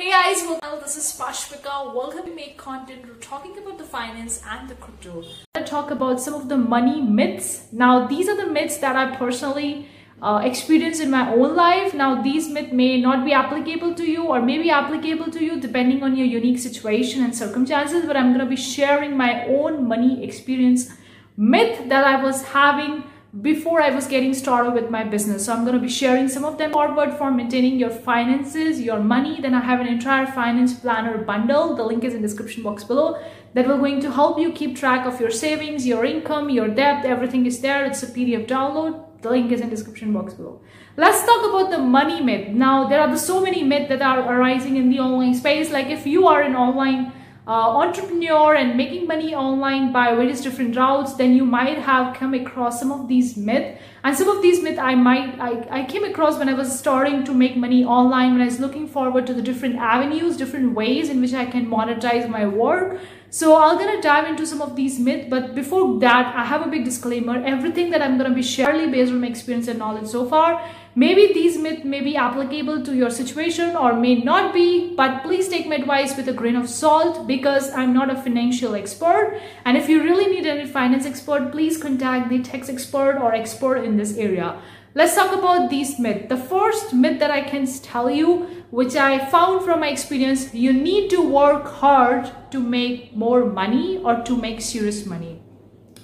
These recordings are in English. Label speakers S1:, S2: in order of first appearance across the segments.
S1: Hey guys, welcome. this is Parshwika. Welcome to Make Content. We're talking about the finance and the crypto. I talk about some of the money myths. Now, these are the myths that I personally uh, experienced in my own life. Now, these myths may not be applicable to you or may be applicable to you depending on your unique situation and circumstances, but I'm going to be sharing my own money experience myth that I was having before I was getting started with my business. So I'm going to be sharing some of them forward for maintaining your finances, your money. Then I have an entire finance planner bundle. The link is in the description box below that will going to help you keep track of your savings, your income, your debt. Everything is there. It's a PDF download. The link is in the description box below. Let's talk about the money myth. Now, there are so many myths that are arising in the online space. Like if you are an online Uh, entrepreneur and making money online by various different routes, then you might have come across some of these myths. And some of these myths I might I, I came across when I was starting to make money online, when I was looking forward to the different avenues, different ways in which I can monetize my work. So I'm gonna dive into some of these myths, but before that, I have a big disclaimer. Everything that I'm gonna be sharing based on my experience and knowledge so far Maybe these myths may be applicable to your situation or may not be, but please take my advice with a grain of salt because I'm not a financial expert. And if you really need any finance expert, please contact the tax expert or expert in this area. Let's talk about these myths. The first myth that I can tell you, which I found from my experience, you need to work hard to make more money or to make serious money.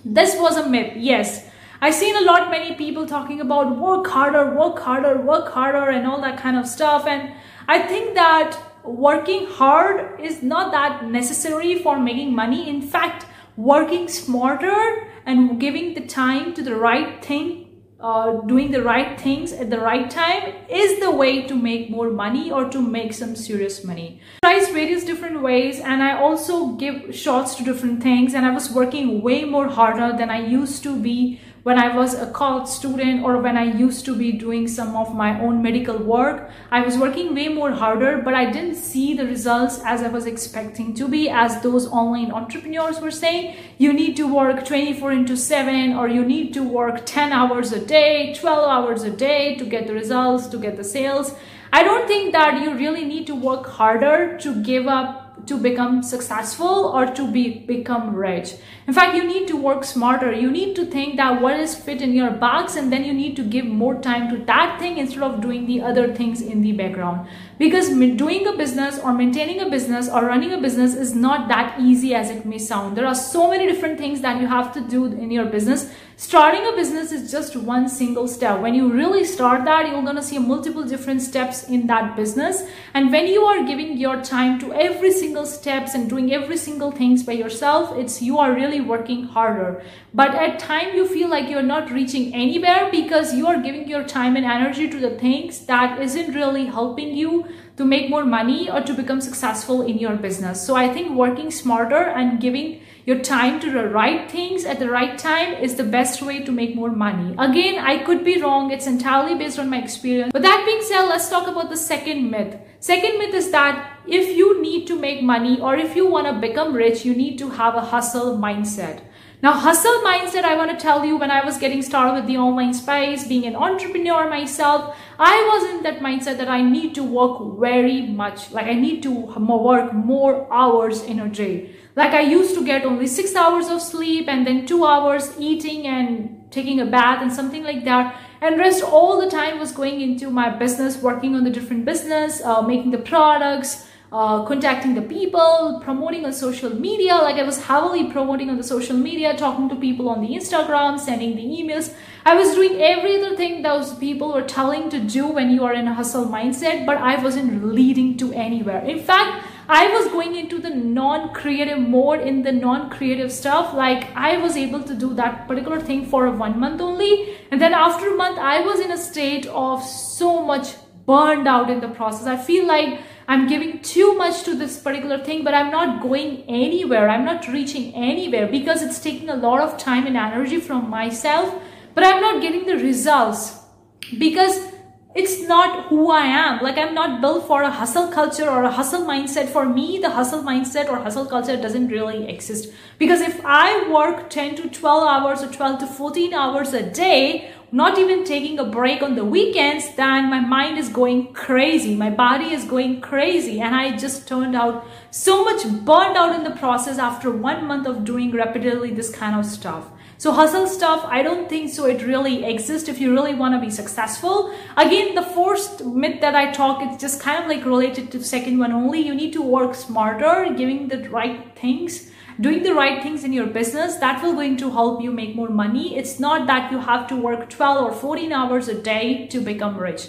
S1: This was a myth, yes. I've seen a lot many people talking about work harder, work harder, work harder and all that kind of stuff. And I think that working hard is not that necessary for making money. In fact, working smarter and giving the time to the right thing uh, doing the right things at the right time is the way to make more money or to make some serious money. Tries various different ways and I also give shots to different things and I was working way more harder than I used to be when I was a college student or when I used to be doing some of my own medical work. I was working way more harder, but I didn't see the results as I was expecting to be as those online entrepreneurs were saying. You need to work 24 into 7 or you need to work 10 hours a day, 12 hours a day to get the results, to get the sales. I don't think that you really need to work harder to give up to become successful or to be become rich. In fact, you need to work smarter. You need to think that what is fit in your box and then you need to give more time to that thing instead of doing the other things in the background. Because doing a business or maintaining a business or running a business is not that easy as it may sound. There are so many different things that you have to do in your business. Starting a business is just one single step. When you really start that, you're going to see multiple different steps in that business. And when you are giving your time to every single steps and doing every single things by yourself, it's you are really working harder. But at time you feel like you're not reaching anywhere because you are giving your time and energy to the things that isn't really helping to make more money or to become successful in your business. So I think working smarter and giving your time to the right things at the right time is the best way to make more money. Again, I could be wrong. It's entirely based on my experience. But that being said, let's talk about the second myth. Second myth is that if you need to make money or if you want to become rich, you need to have a hustle mindset. Now, hustle mindset, I want to tell you when I was getting started with the online space, being an entrepreneur myself, I was in that mindset that I need to work very much. Like I need to work more hours in a day. Like I used to get only six hours of sleep and then two hours eating and taking a bath and something like that. And rest all the time was going into my business, working on the different business, uh, making the products, uh, contacting the people, promoting on social media. Like I was heavily promoting on the social media, talking to people on the Instagram, sending the emails. I was doing every other thing those people were telling to do when you are in a hustle mindset, but I wasn't leading to anywhere. In fact, I was going into the non-creative mode in the non-creative stuff. Like I was able to do that particular thing for one month only. And then after a month, I was in a state of so much burned out in the process. I feel like I'm giving too much to this particular thing, but I'm not going anywhere. I'm not reaching anywhere because it's taking a lot of time and energy from myself, but I'm not getting the results because it's not who I am. Like I'm not built for a hustle culture or a hustle mindset. For me, the hustle mindset or hustle culture doesn't really exist. Because if I work 10 to 12 hours or 12 to 14 hours a day, not even taking a break on the weekends, then my mind is going crazy. My body is going crazy. And I just turned out so much burned out in the process after one month of doing repeatedly this kind of stuff. So hustle stuff, I don't think so it really exists if you really want to be successful. Again, the first myth that I talk, it's just kind of like related to second one only. You need to work smarter, giving the right things doing the right things in your business that will going to help you make more money it's not that you have to work 12 or 14 hours a day to become rich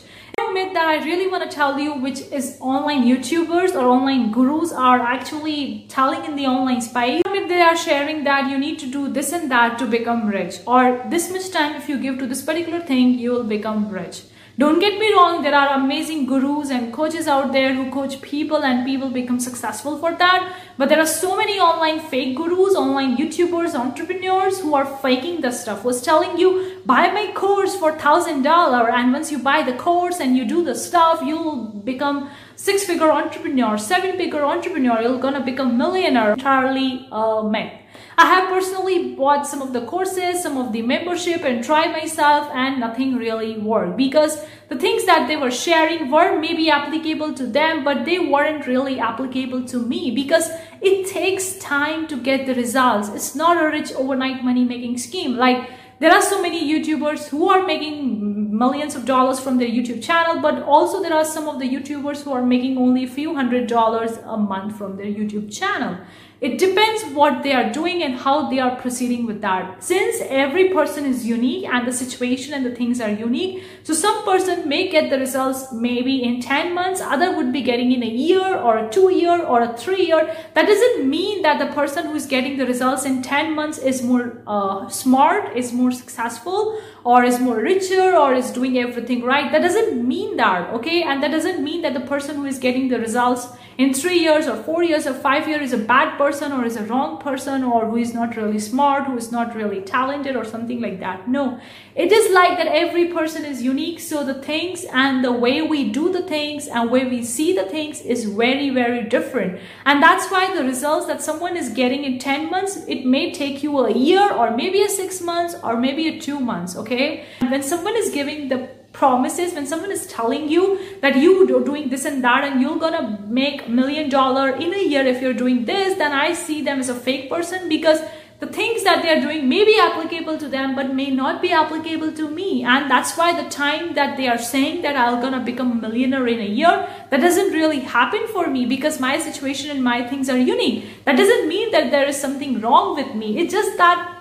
S1: myth that I really want to tell you, which is online YouTubers or online gurus are actually telling in the online space. They are sharing that you need to do this and that to become rich or this much time if you give to this particular thing, you will become rich. Don't get me wrong, there are amazing gurus and coaches out there who coach people and people become successful for that. But there are so many online fake gurus, online YouTubers, entrepreneurs who are faking the stuff, who's telling you, buy my course for $1,000 and once you buy the course and you do the stuff, you'll become six-figure entrepreneur, seven-figure entrepreneur, you're gonna become millionaire. Entirely uh, myth. I have personally bought some of the courses, some of the membership and tried myself and nothing really worked because the things that they were sharing were maybe applicable to them, but they weren't really applicable to me because it takes time to get the results. It's not a rich overnight money making scheme. Like there are so many YouTubers who are making millions of dollars from their YouTube channel, but also there are some of the YouTubers who are making only a few hundred dollars a month from their YouTube channel. It depends what they are doing and how they are proceeding with that. Since every person is unique and the situation and the things are unique, so some person may get the results maybe in 10 months, other would be getting in a year or a two year or a three year. That doesn't mean that the person who is getting the results in 10 months is more uh, smart, is more successful or is more richer or is doing everything right. That doesn't mean that, okay? And that doesn't mean that the person who is getting the results in three years or four years or five years is a bad person or is a wrong person or who is not really smart, who is not really talented or something like that. No, it is like that every person is unique. So the things and the way we do the things and way we see the things is very, very different. And that's why the results that someone is getting in 10 months, it may take you a year or maybe a six months or maybe a two months. Okay. When someone is giving the promises when someone is telling you that you are doing this and that and you're gonna make million dollar in a year if you're doing this then i see them as a fake person because the things that they are doing may be applicable to them but may not be applicable to me. And that's why the time that they are saying that i'm gonna become a millionaire in a year that doesn't really happen for me because my situation and my things are unique. That doesn't mean that there is something wrong with me. It's just that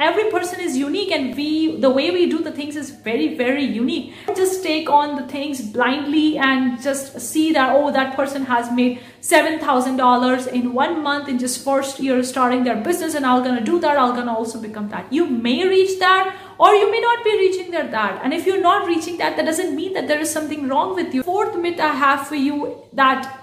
S1: every person is unique and we the way we do the things is very very unique. Just take on the things blindly and just see that oh that person has made seven thousand dollars in one month in just first year starting their business and i'm gonna do that i'm gonna also become that. You may reach that or you may not be reaching there that. And if you're not reaching that that doesn't mean that there is something wrong with you. Fourth myth i have for you that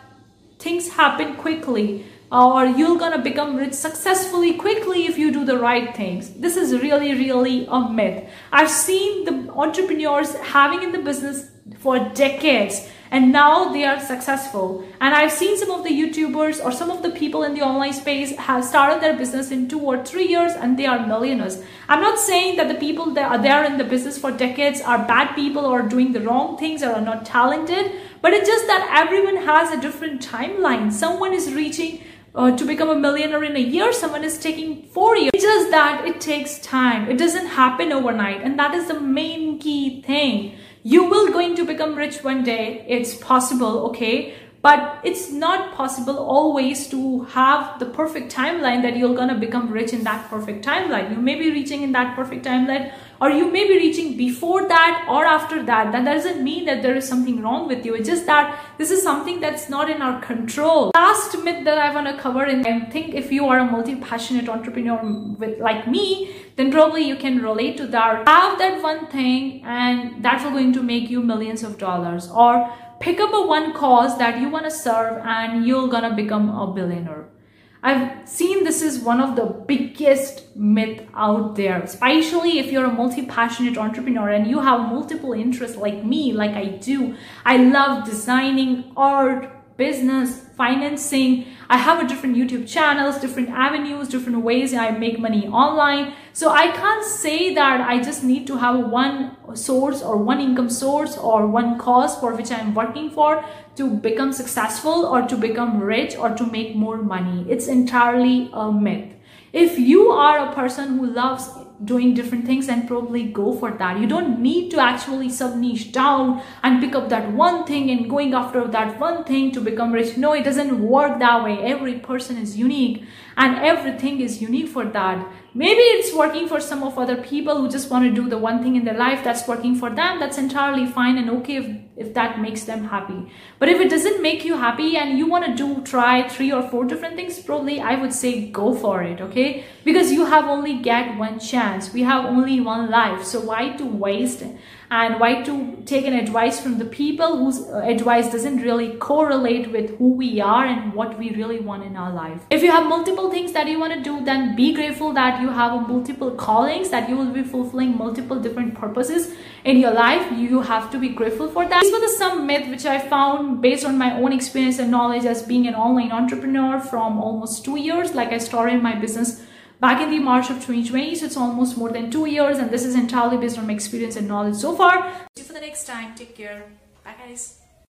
S1: things happen quickly or you're gonna become rich successfully quickly if you do the right things. This is really, really a myth. I've seen the entrepreneurs having in the business for decades and now they are successful. And I've seen some of the YouTubers or some of the people in the online space have started their business in two or three years and they are millionaires. I'm not saying that the people that are there in the business for decades are bad people or doing the wrong things or are not talented, but it's just that everyone has a different timeline. Someone is reaching uh, to become a millionaire in a year, someone is taking four years. It's just that it takes time. It doesn't happen overnight. And that is the main key thing. You will going to become rich one day. It's possible, okay? But it's not possible always to have the perfect timeline that you're gonna become rich in that perfect timeline. You may be reaching in that perfect timeline or you may be reaching before that or after that. That doesn't mean that there is something wrong with you. It's just that this is something that's not in our control. Last myth that i want to cover and i think if you are a multi-passionate entrepreneur with like me then probably you can relate to that. Have that one thing and that's going to make you millions of dollars. Or pick up a one cause that you want to serve and you're gonna become a billionaire I've seen this is one of the biggest myth out there, especially if you're a multi-passionate entrepreneur and you have multiple interests like me, like I do. I love designing art, business, financing. I have a different YouTube channels, different avenues, different ways I make money online. So I can't say that I just need to have one source or one income source or one cause for which I'm working for to become successful or to become rich or to make more money. It's entirely a myth. If you are a person who loves doing different things and probably go for that. You don't need to actually sub niche down and pick up that one thing and going after that one thing to become rich. No, it doesn't work that way. Every person is unique and everything is unique for that. Maybe it's working for some of other people who just want to do the one thing in their life that's working for them. That's entirely fine and okay if, that makes them happy. But if it doesn't make you happy and you want to do try three or four different things, probably I would say go for it, okay? Because you have only get one chance. We have only one life. So why to waste? And why to take an advice from the people whose uh, advice doesn't really correlate with who we are and what we really want in our life. If you have multiple things that you want to do, then be grateful that you have multiple callings, that you will be fulfilling multiple different purposes in your life. You have to be grateful for that. These were the some myth which I found based on my own experience and knowledge as being an online entrepreneur from almost two years. Like I started my business back in the March of 2020. So it's almost more than two years and this is entirely based on my experience and knowledge so far. See you for the next time. Take care. Bye guys.